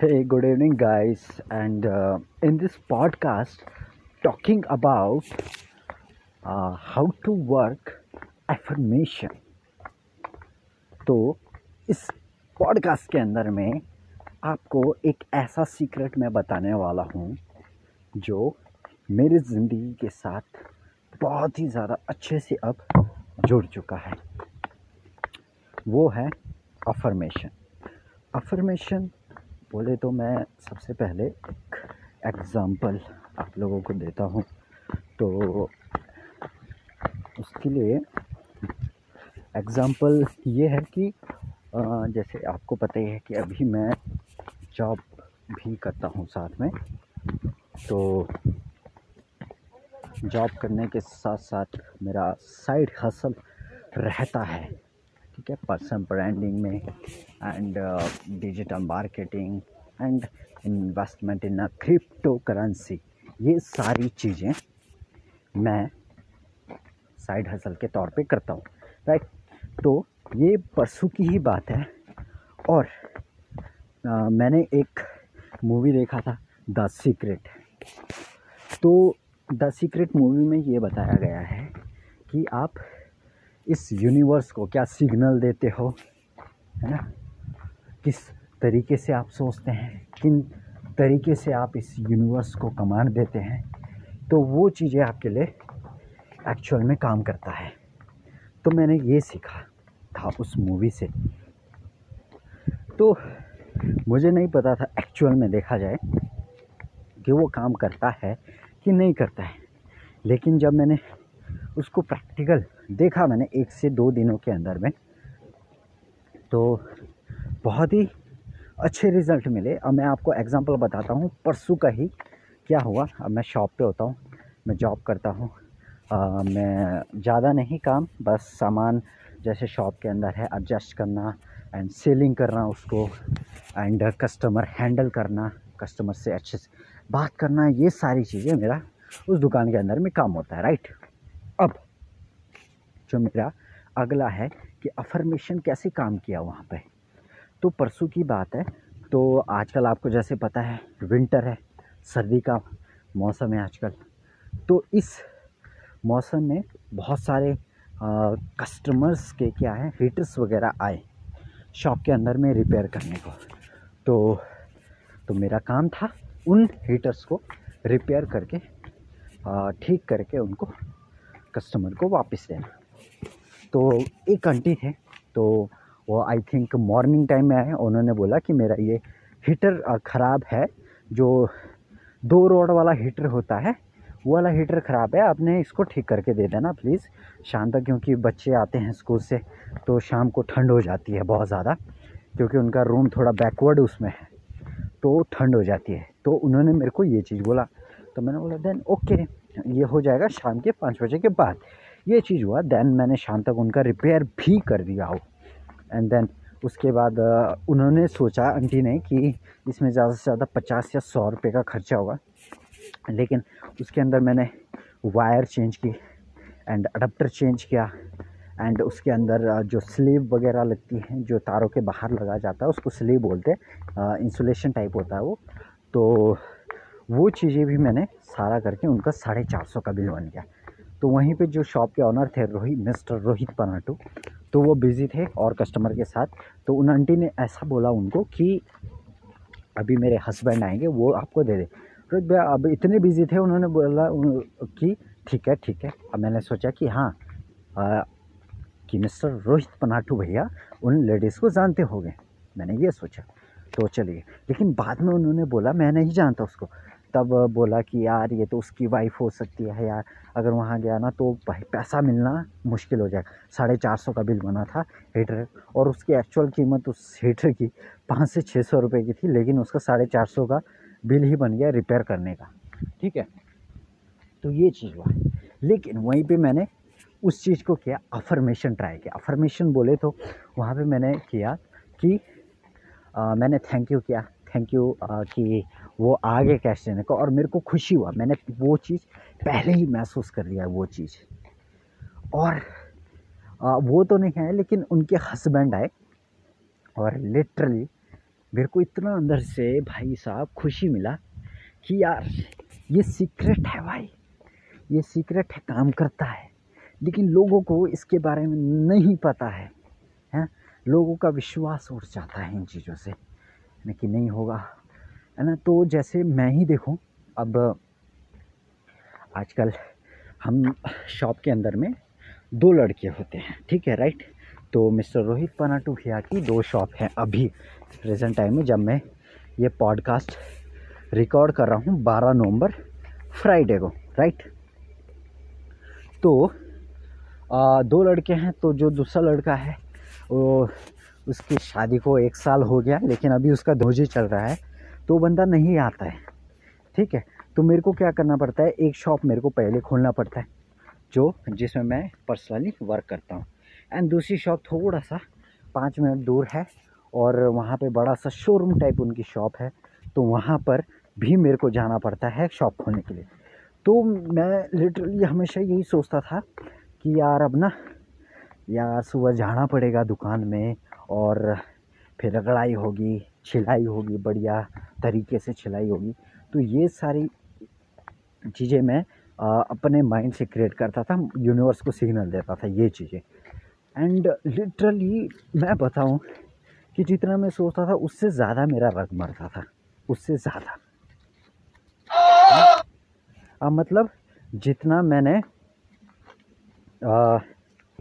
Hey, good evening, guys. And uh, in this podcast, talking about uh, how to work affirmation. तो इस podcast के अंदर में आपको एक ऐसा सीक्रेट मैं बताने वाला हूँ जो मेरी ज़िंदगी के साथ बहुत ही ज़्यादा अच्छे से अब जुड़ चुका है वो है अफर्मेशन अफर्मेशन बोले तो मैं सबसे पहले एक एग्ज़ाम्पल आप लोगों को देता हूँ। तो उसके लिए एग्ज़ाम्पल ये है कि जैसे आपको पता ही है कि अभी मैं जॉब भी करता हूँ साथ में। तो जॉब करने के साथ साथ मेरा साइड हसल रहता है, ठीक है? पर्सनल ब्रांडिंग में and digital marketing and investment in cryptocurrency ये सारी चीज़ें मैं साइड हसल के तौर पे करता हूँ। राइट तो ये परसों की ही बात है और आ, मैंने एक मूवी देखा था द सीक्रेट तो द सीक्रेट मूवी में ये बताया गया है कि आप इस यूनिवर्स को क्या सिग्नल देते हो है ना? किस तरीके से आप सोचते हैं, किन तरीके से आप इस यूनिवर्स को कमांड देते हैं तो वो चीज़ें आपके लिए एक्चुअल में काम करता है। तो मैंने ये सीखा था उस मूवी से। तो मुझे नहीं पता था एक्चुअल में देखा जाए कि वो काम करता है कि नहीं करता है। लेकिन जब मैंने उसको प्रैक्टिकल देखा मैंने एक से दो दिनों के अंदर में तो बहुत ही अच्छे रिज़ल्ट मिले। अब मैं आपको एग्ज़ाम्पल बताता हूँ। परसों का ही क्या हुआ? अब मैं शॉप पे होता हूँ। मैं जॉब करता हूँ। मैं ज़्यादा नहीं काम, बस सामान जैसे शॉप के अंदर है एडजस्ट करना एंड सेलिंग करना उसको एंड कस्टमर हैंडल करना कस्टमर से अच्छे से बात करना, ये सारी चीज़ें मेरा उस दुकान के अंदर में काम होता है राइट अब जो मेरा अगला है कि अफर्मेशन कैसे काम किया वहाँ पे? तो परसों की बात है। तो आजकल आपको जैसे पता है विंटर है, सर्दी का मौसम है आजकल। तो इस मौसम में बहुत सारे कस्टमर्स के क्या है हीटर्स वगैरह आए शॉप के अंदर में रिपेयर करने को। तो तो मेरा काम था उन हीटर्स को रिपेयर करके ठीक करके उनको कस्टमर को वापस देना। तो एक आंटी थे तो वो आई थिंक मॉर्निंग टाइम में आए उन्होंने बोला कि मेरा ये हीटर ख़राब है। जो दो रोड वाला हीटर होता है, वो वाला हीटर ख़राब है, आपने इसको ठीक करके दे देना प्लीज़ शाम तक, क्योंकि बच्चे आते हैं स्कूल से तो शाम को ठंड हो जाती है बहुत ज़्यादा, क्योंकि उनका रूम थोड़ा बैकवर्ड उसमें है तो ठंड हो जाती है। तो उन्होंने मेरे को ये चीज़ बोला तो मैंने बोला, देन ओके ये हो जाएगा शाम के पाँच बजे के बाद। ये चीज़ हुआ, देन मैंने शाम तक उनका रिपेयर भी कर दिया हो। एंड देन उसके बाद उन्होंने सोचा आंटी ने कि इसमें ज़्यादा से ज़्यादा पचास या सौ रुपये का खर्चा होगा। लेकिन उसके अंदर मैंने वायर चेंज की एंड अडप्टर चेंज किया एंड उसके अंदर जो स्लीव वगैरह लगती हैं, जो तारों के बाहर लगा जाता है, उसको स्लीव बोलते हैं इंसुलेशन टाइप होता है वो। तो वो चीज़ें भी मैंने सारा करके उनका साढ़े चार सौ का बिल बन गया। तो वहीं पे जो शॉप के ऑनर थे रोहित मिस्टर रोहित पनाटू तो वो बिज़ी थे और कस्टमर के साथ। तो उन आंटी ने ऐसा बोला उनको कि अभी मेरे हस्बैंड आएँगे वो आपको दे दे। रोहित भैया अब इतने बिज़ी थे उन्होंने बोला कि ठीक है ठीक है। अब मैंने सोचा कि हाँ आ, कि मिस्टर रोहित पनाटू भैया उन लेडीज़ को जानते होंगे। मैंने ये सोचा। तो चलिए लेकिन बाद में उन्होंने बोला मैं नहीं जानता उसको। तब बोला कि यार ये तो उसकी वाइफ हो सकती है यार। अगर वहाँ गया ना तो भाई पैसा मिलना मुश्किल हो जाएगा। साढ़े चार सौ का बिल बना था हीटर और उसकी एक्चुअल कीमत उस हीटर की पाँच से छः सौ रुपये की थी लेकिन उसका साढ़े चार सौ का बिल ही बन गया रिपेयर करने का। ठीक है? तो ये चीज़ हुआ। लेकिन वहीं पर मैंने उस चीज़ को किया अफर्मेशन ट्राई किया। अफर्मेशन बोले तो वहाँ पर मैंने किया कि आ, मैंने थैंक यू किया। थैंक यू कि वो आगे कैश देने को और मेरे को खुशी हुआ। मैंने वो चीज़ पहले ही महसूस कर लिया वो चीज़। और आ, वो तो नहीं है लेकिन उनके हस्बैंड आए और लिटरली मेरे को इतना अंदर से भाई साहब खुशी मिला कि यार ये सीक्रेट है भाई। ये सीक्रेट है काम करता है। लेकिन लोगों को इसके बारे में नहीं पता है हैं? लोगों का विश्वास उठ जाता है इन चीज़ों से। कि नहीं होगा। है ना? तो जैसे मैं ही देखूँ अब आजकल हम शॉप के अंदर में दो लड़के होते हैं ठीक है राइट तो मिस्टर रोहित पनाटू भैया की दो शॉप हैं अभी प्रेजेंट टाइम में जब मैं ये पॉडकास्ट रिकॉर्ड कर रहा हूँ बारह नवंबर फ्राइडे को राइट तो आ, दो लड़के हैं तो जो दूसरा लड़का है वो उसकी शादी को एक साल हो गया लेकिन अभी उसका धोजी चल रहा है। तो बंदा नहीं आता है। ठीक है? तो मेरे को क्या करना पड़ता है? एक शॉप मेरे को पहले खोलना पड़ता है, जो जिसमें मैं पर्सनली वर्क करता हूँ। एंड दूसरी शॉप थोड़ा सा पाँच मिनट दूर है और वहाँ पे बड़ा सा शोरूम टाइप उनकी शॉप है तो वहाँ पर भी मेरे को जाना पड़ता है शॉप खोलने के लिए। तो मैं लिटरली हमेशा यही सोचता था कि यार अब ना, यार सुबह जाना पड़ेगा दुकान में और फिर रगड़ाई होगी छिलाई होगी बढ़िया तरीके से छिलाई होगी। तो ये सारी चीज़ें मैं अपने माइंड से क्रिएट करता था यूनिवर्स को सिग्नल देता था ये चीज़ें। एंड लिटरली मैं बताऊँ कि जितना मैं सोचता था उससे ज़्यादा मेरा रग मरता था उससे ज़्यादा। अब मतलब जितना मैंने आ,